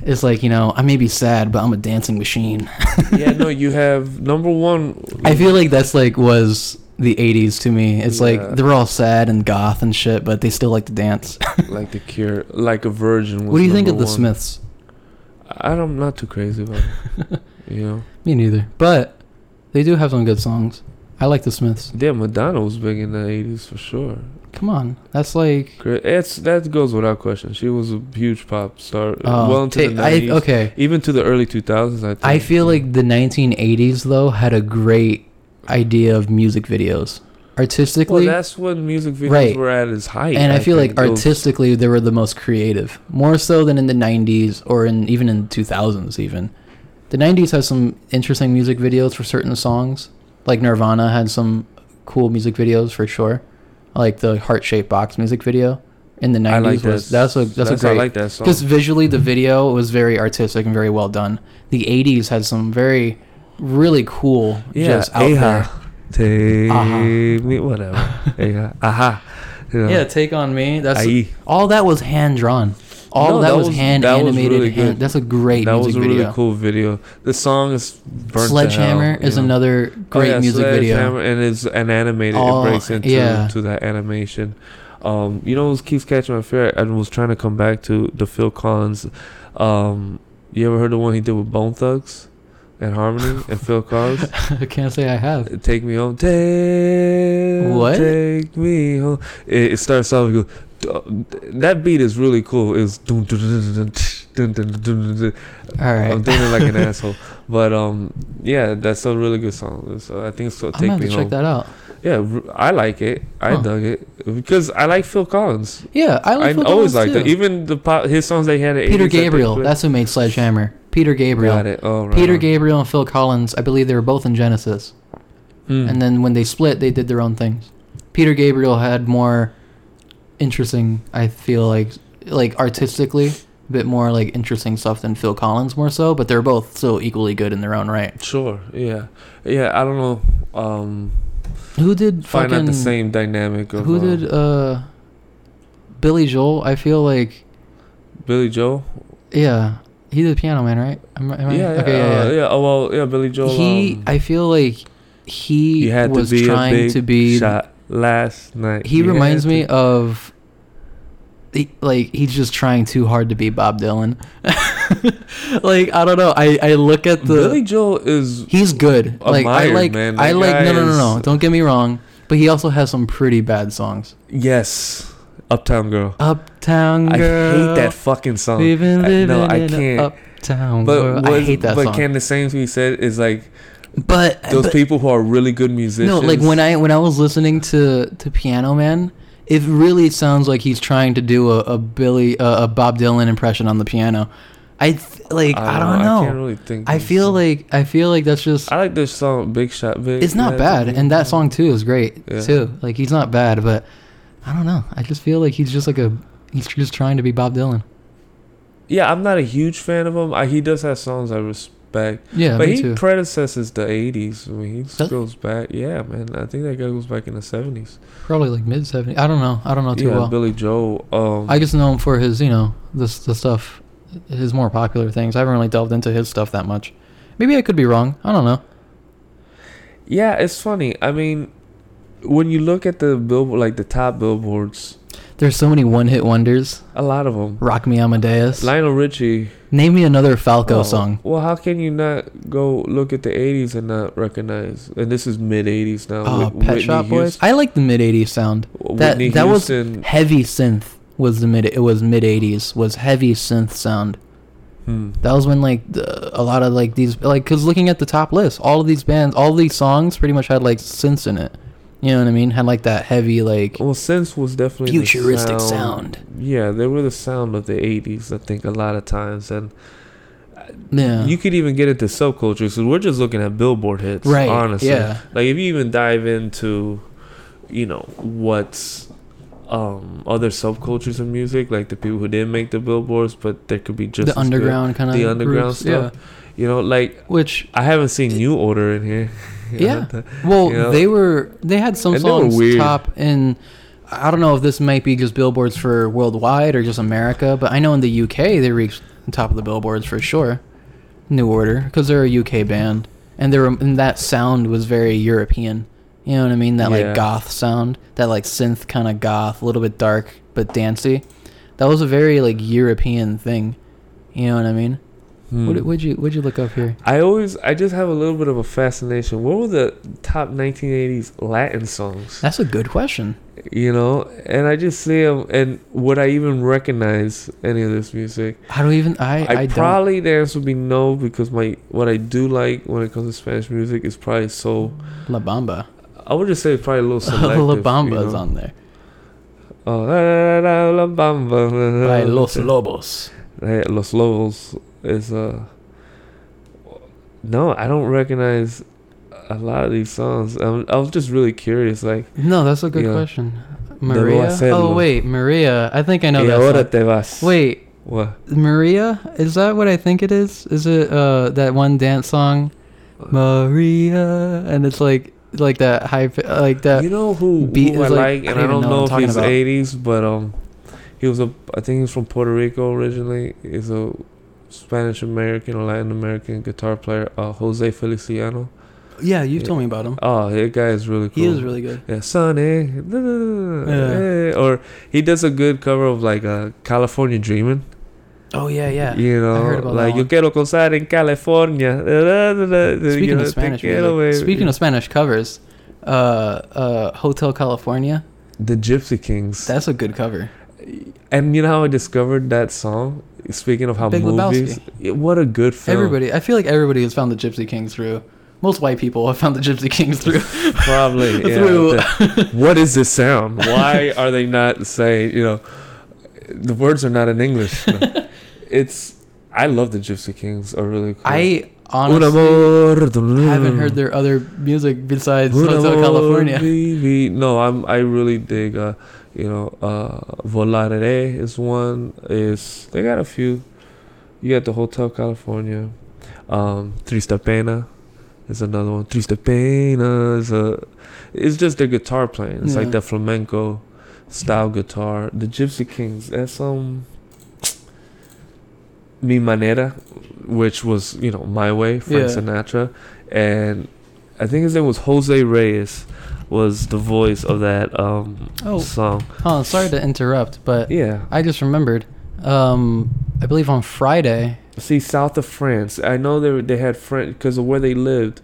it's like you know I may be sad, but I'm a dancing machine. yeah, no, you have number one. I feel like that's like was the 80s to me. It's Yeah. like they're all sad and goth and shit, but they still like to dance. like the Cure, like a Virgin. Was what do you think of number the. Smiths? I don't, I'm not too crazy about it. you know, Me neither. But they do have some good songs. I like the Smiths. yeah, Madonna was big in the '80s for sure. Come on, that's like It's that goes without question. She was a huge pop star, oh, well into the I, '90s, okay. even to the early 2000s. I think. I feel like the 1980s though had a great idea of music videos, Artistically, Well, that's when music videos Right. were at its height. and I, feel like. Those- artistically they were the most creative, more so than in the 90s or in even in the 2000s even. The 90s has some interesting music videos for certain songs, like Nirvana had some cool music videos for sure, like the heart shaped box music video in the 90s I like was that. that's a that's, a I great like that song. because visually the video was very artistic and very well done. The 80s had some very really cool Yeah, just out there. Take Aha. me, whatever. Aha. Aha. You know, Yeah, take on me. That's Aye. all that was hand drawn. All No, that, that was, was- hand that was animated. really hand, good. that's a great that was music a video. really cool video. The song is burnt Sledgehammer to hell, is you know. another Oh, great yeah, music video. And it's an animated. All- it breaks into yeah. to that animation. Um, you know, what keeps catching my fear. I was trying to come back to the Phil Collins. Um, you ever heard the one he did with Bone Thugs and Harmony and Phil Collins. I can't say I have. Take me home. Take what? Take me home. It, it starts off. Goes, that beat is really cool. It's All right. I'm doing it like an asshole, but um, yeah, that's a really good song. So I think so. Take I'm me to home. Check that out. Yeah, I like it. I huh. dug it because I like Phil Collins. Yeah, I, like I Phil always too. Even the pop, his songs they had. Peter 80s, Gabriel. That's who made Sledgehammer. Peter Gabriel. Got it. Oh, right Peter on. Gabriel and Phil Collins. I believe they were both in Genesis. Hmm. and then when they split, they did their own things. Peter Gabriel had more interesting, I feel like, like artistically, a bit more like interesting stuff than Phil Collins, more so. But they're both still equally good in their own right. Sure. Yeah. Yeah. I don't know. Um, Who did find fucking? out the same dynamic of who uh, did uh, Billy Joel? I feel like, Billy Joel. yeah, he a Piano Man, right? Am, am I- Yeah. Yeah. okay, uh, yeah. Oh well. Yeah. Billy Joel. He, um, I feel like he you had was to be trying to be shot last night. he You reminds me to- of he, like he's just trying too hard to be Bob Dylan. like I don't know. I I look at the Billy Joel is he's good. Like I like man. I like no no no no. Don't get me wrong. But he also has some pretty bad songs. yes, Uptown Girl. Uptown Girl. I hate that fucking song. I- no, I can't. uptown But world. I hate that but song. can the same thing be said is like but those but- people who are really good musicians? No, like when I when I was listening to to Piano Man, it really sounds like he's trying to do a, a Billy uh, a Bob Dylan impression on the piano. I th- like I don't, know. I can't really think. I feel some- like I feel like that's just I like this song, Big Shot Big. it's not bad, and that song too is great Yeah. too. Like he's not bad, but I don't know. I just feel like he's just like a he's just trying to be Bob Dylan. Yeah, I'm not a huge fan of him. I, he does have songs I respect, Yeah, but he too. predecesses the '80s. I mean, he Does goes back. Yeah, man. I think that guy goes back in the '70s. Probably like mid 70s. I don't know. I don't know too yeah, well. Billy Joel. Um, I just know him for his, you know, this the stuff, his more popular things. I haven't really delved into his stuff that much. Maybe I could be wrong. I don't know. yeah, it's funny. I mean, when you look at the billboard, like the top billboards, There's so many one-hit wonders. A lot of them. Rock Me Amadeus. Lionel Richie. Name me another Falco Oh, song. Well, how can you not go look at the '80s and not recognize? And this is mid '80s now. Oh, Whit- Pet Whitney Shop Boys. Houston- I like the mid '80s sound. That Whitney that was Houston. heavy synth. Was the mid? It was mid '80s. Was heavy synth sound. Hmm. That was when like the, a lot of like these like because looking at the top list, all of these bands, all of these songs pretty much had like synths in it. You know what I mean? Had like that heavy like Well, Synths was definitely futuristic sound. Yeah, they were the sound of the '80s. I think a lot of times, and Yeah. you could even get into subcultures. Because we're just looking at Billboard hits, right. Honestly, Yeah. like if you even dive into, you know, what's um other subcultures of music, like the people who didn't make the billboards, but there could be just the underground kind of the underground stuff. You know, like Which I haven't seen New Order in here. Yeah. the- well, You know? they were they had some And songs top in. I don't know if this might be just billboards for worldwide or just America, but I know in the UK they reached the top of the billboards for sure. New Order, because they're a UK band, and they were and that sound was very European. You know what I mean? That Yeah. like goth sound, that like synth kind of goth, a little bit dark but dancey. That was a very like European thing. You know what I mean? Hmm. What would you would you look up here? I always, I just have a little bit of a fascination. What were the top 1980s Latin songs? That's a good question. You know, and I just see them, and would I even recognize any of this music? I don't even I I, I, don't. probably the answer would be no because my what I do like when it comes to Spanish music is probably so. La Bamba. I would just say probably a little selective. La you Bamba's know? on there. Oh, la, la, la, la Bamba. By Los Lobos. Los Lobos is uh. No, I don't recognize a lot of these songs. I'm, I was just really curious, like. No, that's a good question. Debo Maria. Oh wait, Maria. I think I know that. ahora song. te vas. Wait, What? Maria? Is that what I think it is? Is it uh that one dance song, Maria? And it's like like that high like that. you know who, beat who I like, like- I and I don't know know, if he's 80s, but um, he was a. I think he's from Puerto Rico originally. He's a Spanish American or Latin American guitar player. Uh, Jose Feliciano. yeah, you've Yeah. told me about him. Oh, that guy is really cool. He is really good. Yeah, Sonny. Yeah. Or he does a good cover of like uh, California Dreamin'. Oh yeah, yeah. You know, heard about like yo quiero gozar en California. Speaking of Spanish music, speaking of Spanish covers, uh, uh, Hotel California. the Gypsy Kings. That's a good cover. and you know how I discovered that song? Speaking of how Big movies, it- what a good film. Everybody, I feel like everybody has found the Gypsy Kings through. Most white people have found the Gypsy Kings through. Probably. through. The- what is this sound? Why are they not saying? You know, the words are not in English. No. it's. I love the Gypsy Kings. Are really cool. I honestly haven't heard their other music besides Hotel California. baby. No, I'm. I really dig. Uh, you know, uh, Volare is one. Is they got a few. You got the Hotel California. Um, Triste Pena is another one. Triste Pena is a. It's just their guitar playing. It's like Yeah. that flamenco style guitar. The Gypsy Kings. That's um. Mi Manera, which was you know my way, Frank Yeah. Sinatra, and I think his name was Jose Reyes, was the voice of that um Oh. song. Oh, sorry to interrupt, but Yeah, I just remembered. Um, I believe on Friday. see, south of France, I know they were, they had French because of where they lived.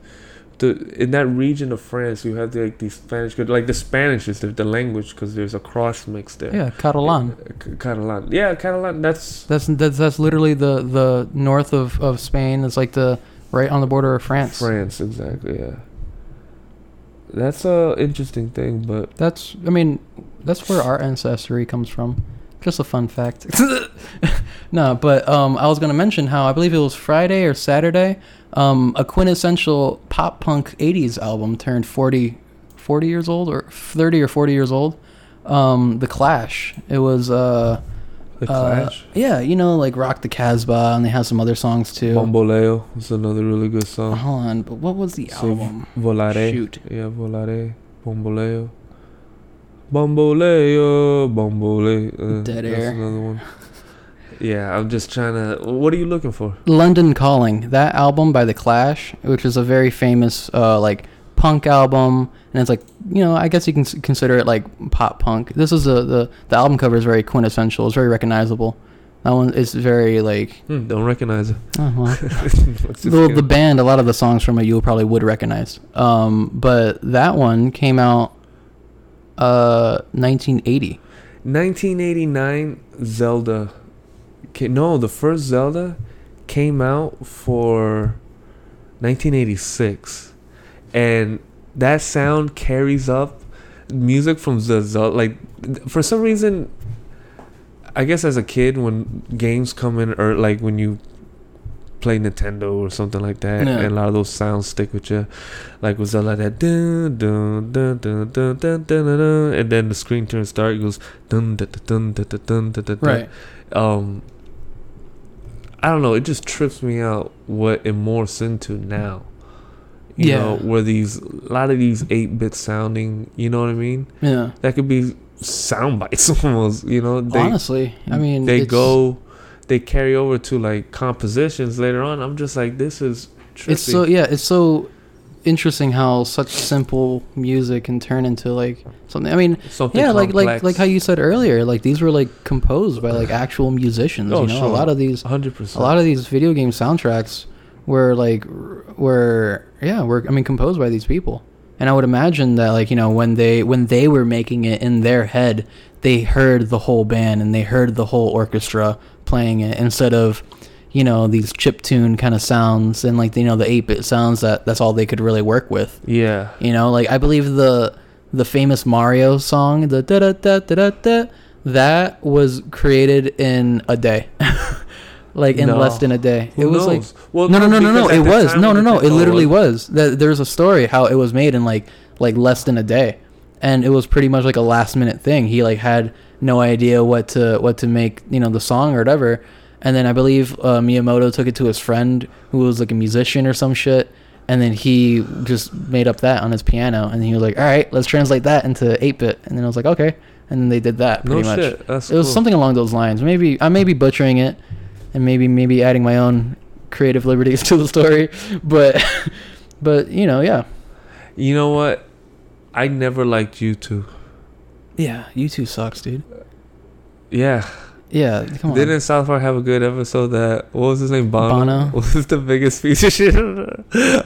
The in that region of France, you have like these Spanish, like the Spanish is the, the language because there's a cross mix there. Yeah, Catalan. C- Catalan. Yeah, Catalan. That's That's that's that's literally the the north of of Spain. It's like the right on the border of France. France, exactly. Yeah. That's a interesting thing, but That's I mean, that's where our ancestry comes from. Just a fun fact. no, but um, I was gonna mention how I believe it was Friday or Saturday. Um, a quintessential pop punk '80s album turned 40, 40 years old or 30 or 40 years old. Um, the Clash. It was uh, the uh, yeah, you know, like Rock the Casbah, and they have some other songs too. Bamboleo is another really good song. Hold on, but what was the So, album? Volare. Shoot. Yeah, Volare. Bamboleo. Bamboleo. Bamboleo. Uh, Dead that's Air. another one. Yeah, I'm just trying to. What are you looking for? London Calling, that album by The Clash, which is a very famous uh, like punk album, and it's like you know I guess you can consider it like pop punk. This is a, the the album cover is very quintessential. It's very recognizable. That one is very like Hmm, don't recognize it. oh, well. The, the band. A lot of the songs from it you probably would recognize. Um, but that one came out uh 1980. 1989 Zelda. No, the first Zelda came out for 1986, and that sound carries up music from the Zelda. Like for some reason, I guess as a kid when games come in or like when you play Nintendo or something like that, Yeah. and a lot of those sounds stick with you. Like with Zelda, that dun dun dun dun dun dun dun dun, dun and then the screen turns dark. It goes dun dun dun dun dun dun dun dun. Right. Um. I don't know. It just trips me out what it morphs into now. You Yeah. know, where these a lot of these eight bit sounding. You know what I mean? Yeah. That could be sound bites almost. You know, they Honestly, I mean, they go, they carry over to like compositions later on. I'm just like, this is trippy. It's so yeah, it's so interesting how such simple music can turn into like something. I mean, something yeah, like like like how you said earlier, like these were like composed by like actual musicians. Oh, you know, sure. a lot of these, hundred percent, a lot of these video game soundtracks were like were yeah, were I mean composed by these people. And I would imagine that like you know when they when they were making it in their head, they heard the whole band and they heard the whole orchestra playing it instead of you know these chip tune kind of sounds and like you know the 8-bit sounds that that's all they could really work with. Yeah, you know like i believe the the famous mario song the da da da da da da that was created in a day like in No. less than a day. Who it was knows? like well, no no no no no it was. no no no. It literally was. That there's a story how it was made in like like less than a day. And it was pretty much like a last minute thing. He like had no idea what to what to make you know the song or whatever. And then i believe uh, miyamoto took it to his friend who was like a musician or some shit. And then he just made up that on his piano. And he was like all right let's translate that into 8-bit and then i was like okay. And then they did that No pretty much. shit. That's it was cool. something along those lines. Maybe I may be butchering it, and maybe maybe adding my own creative liberties to the story, but but you know, yeah, You know what? I never liked U2. yeah. U2 sucks, dude. Yeah. Yeah, come on. Didn't South Park have a good episode that what was his name? Bono. Bono? was the biggest piece of shit on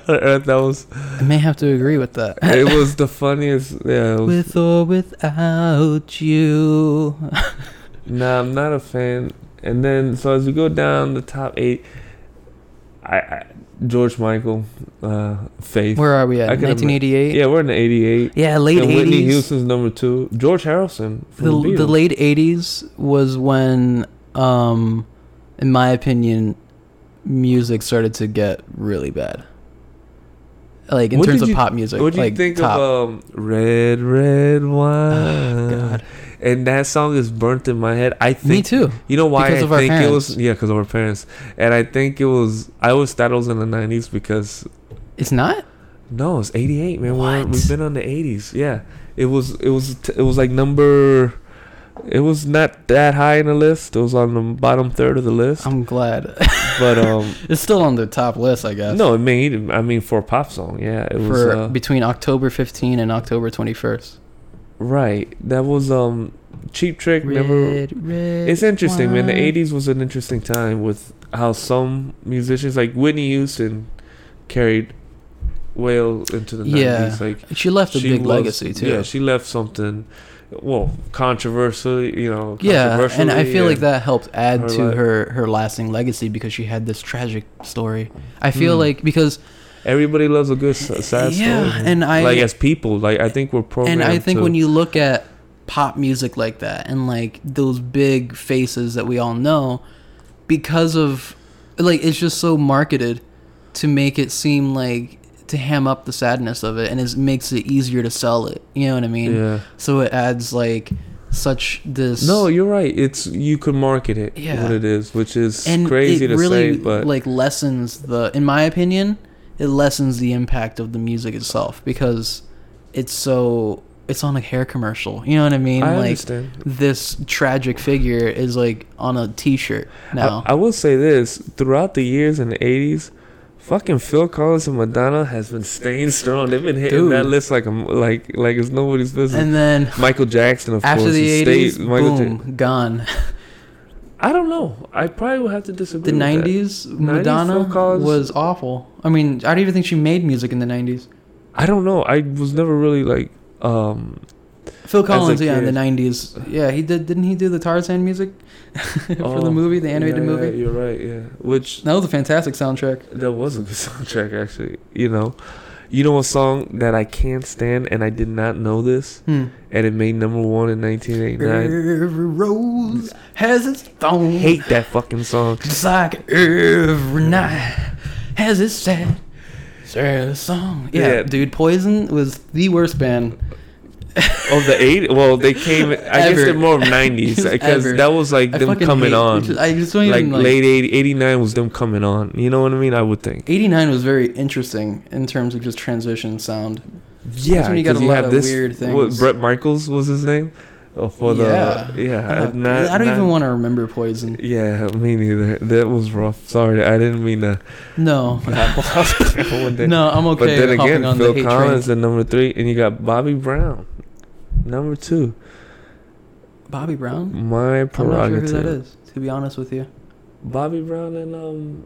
earth. That was I may have to agree with that. it was the funniest yeah, was, With or without you. Nah, I'm not a fan. And then so as we go down the top eight I, I George Michael, uh Faith. Where are we at? I 1988. yeah, we're in the eighty eight. Yeah, late and Whitney Houston's number two. George Harrison. from the, the, the late 80s was when um in my opinion music started to get really bad like in What terms of you- pop music What do you like think top. of um, Red Red Wine? God. And that song is burnt in my head. I think me too You know why Because I of our think it was parents. yeah, because of our parents. And I think it was I always thought it was in the nineties because it's not no, it's eighty eight, man. We're, What? we've been on the eighties. Yeah. It was it was it was like number it was not that high in the list. It was on the bottom third of the list. i'm glad but um it's still on the top list i guess no, it made I mean for a pop song, yeah. It was for uh, between october 15 and october 21st right. That was um Cheap Trick never Red, red It's interesting, man. The '80s was an interesting time with how some musicians, like Whitney Houston, carried well into the Yeah. '90s. Like she left a she big was- legacy too Yeah, she left something, well, controversial. You know, Yeah, and I feel like that helped add her to li- her her lasting legacy because she had this tragic story. I feel Hmm. like because Everybody loves a good sad Yeah, story. and I- like as people, like I think we're programmed. and I think to, when you look at pop music like that and like those big faces that we all know because of like it's just so marketed to make it seem like to ham up the sadness of it and it makes it easier to sell it. You know what I mean? yeah. So it adds like such this No, you're right. It's you could market it Yeah. what it is, which is and crazy to really say, but like lessens the in my opinion it lessens the impact of the music itself because it's so it's on a hair commercial you know what i mean I like understand. this tragic figure is like on a t-shirt now I, I will say this: throughout the years in the '80s, Fucking Phil Collins and Madonna has been staying strong. They've been hitting that Dude. list like a, like like it's nobody's business. And then Michael Jackson, of after course, the he '80s, stayed- boom, gone. I don't know. I probably would have to disagree. The with that. '90s, 90s, Madonna Phil Collins- was awful. I mean, I don't even think she made music in the '90s. I don't know. I was never really like um Phil Collins, yeah, in the '90s. Yeah, he did. Didn't he do the Tarzan music for the Oh, movie, the animated yeah, movie? Yeah, you're right. Yeah, which That was a fantastic soundtrack. that was a good soundtrack actually. You know, you know a song that I can't stand, and I did not know this, Hmm. and it made number one in 1989. Every rose has its thorn. Hate that fucking song. Just like every night has its sad, sad song. Yeah, Yeah. dude, Poison was the worst band. Oh, the eight. Well, they came. I guess they're more of 90s because that was like I them coming hate- on. just- I just don't like even like. late 80, 89 was them coming on. You know what I mean? I would think. 89 was very interesting in terms of just transition sound. Yeah, when you got a lot of this, weird What, things. Bret Michaels was his name. Oh, for Yeah. the yeah. Uh, not- I don't not- even want to remember Poison. Yeah, me neither. That was rough. Sorry, I didn't mean to. No. No, I'm okay. but then again, on Phil the Collins at number three, and you got Bobby Brown, number two. Bobby Brown? My prerogative. I'm not sure who that is, to be honest with you. Bobby Brown and um,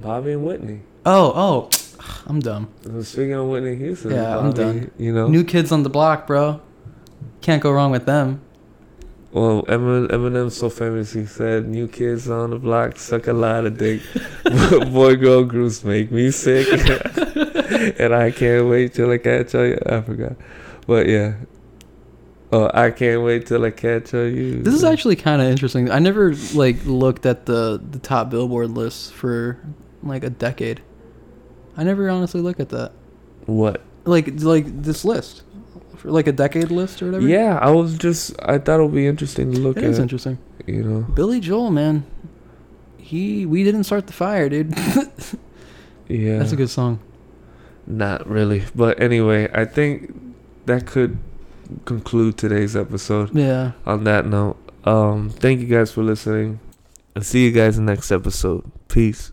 Bobby and Whitney. Oh, oh. I'm dumb. Speaking of Whitney Houston, Yeah, I'm Bobby, done. You know, New Kids on the Block, bro. Can't go wrong with them. well, Eminem, Eminem's so famous. He said, "New kids on the block suck a lot of dick. Boy, girl groups make me sick, and I can't wait till I catch you." I forgot, but yeah. Oh, I can't wait till I catch on you. This is actually kind of interesting. I never like looked at the the top Billboard lists for like a decade. I never honestly look at that. what? Like like this list. For like a decade list or whatever. Yeah, I was just. I thought it would be interesting to look It at. is interesting. You know. Billy Joel, man. He we didn't start the fire, dude. Yeah. That's a good song. Not really, but anyway, I think that could conclude today's episode. Yeah. On that note, um, thank you guys for listening, and see you guys in the next episode. Peace.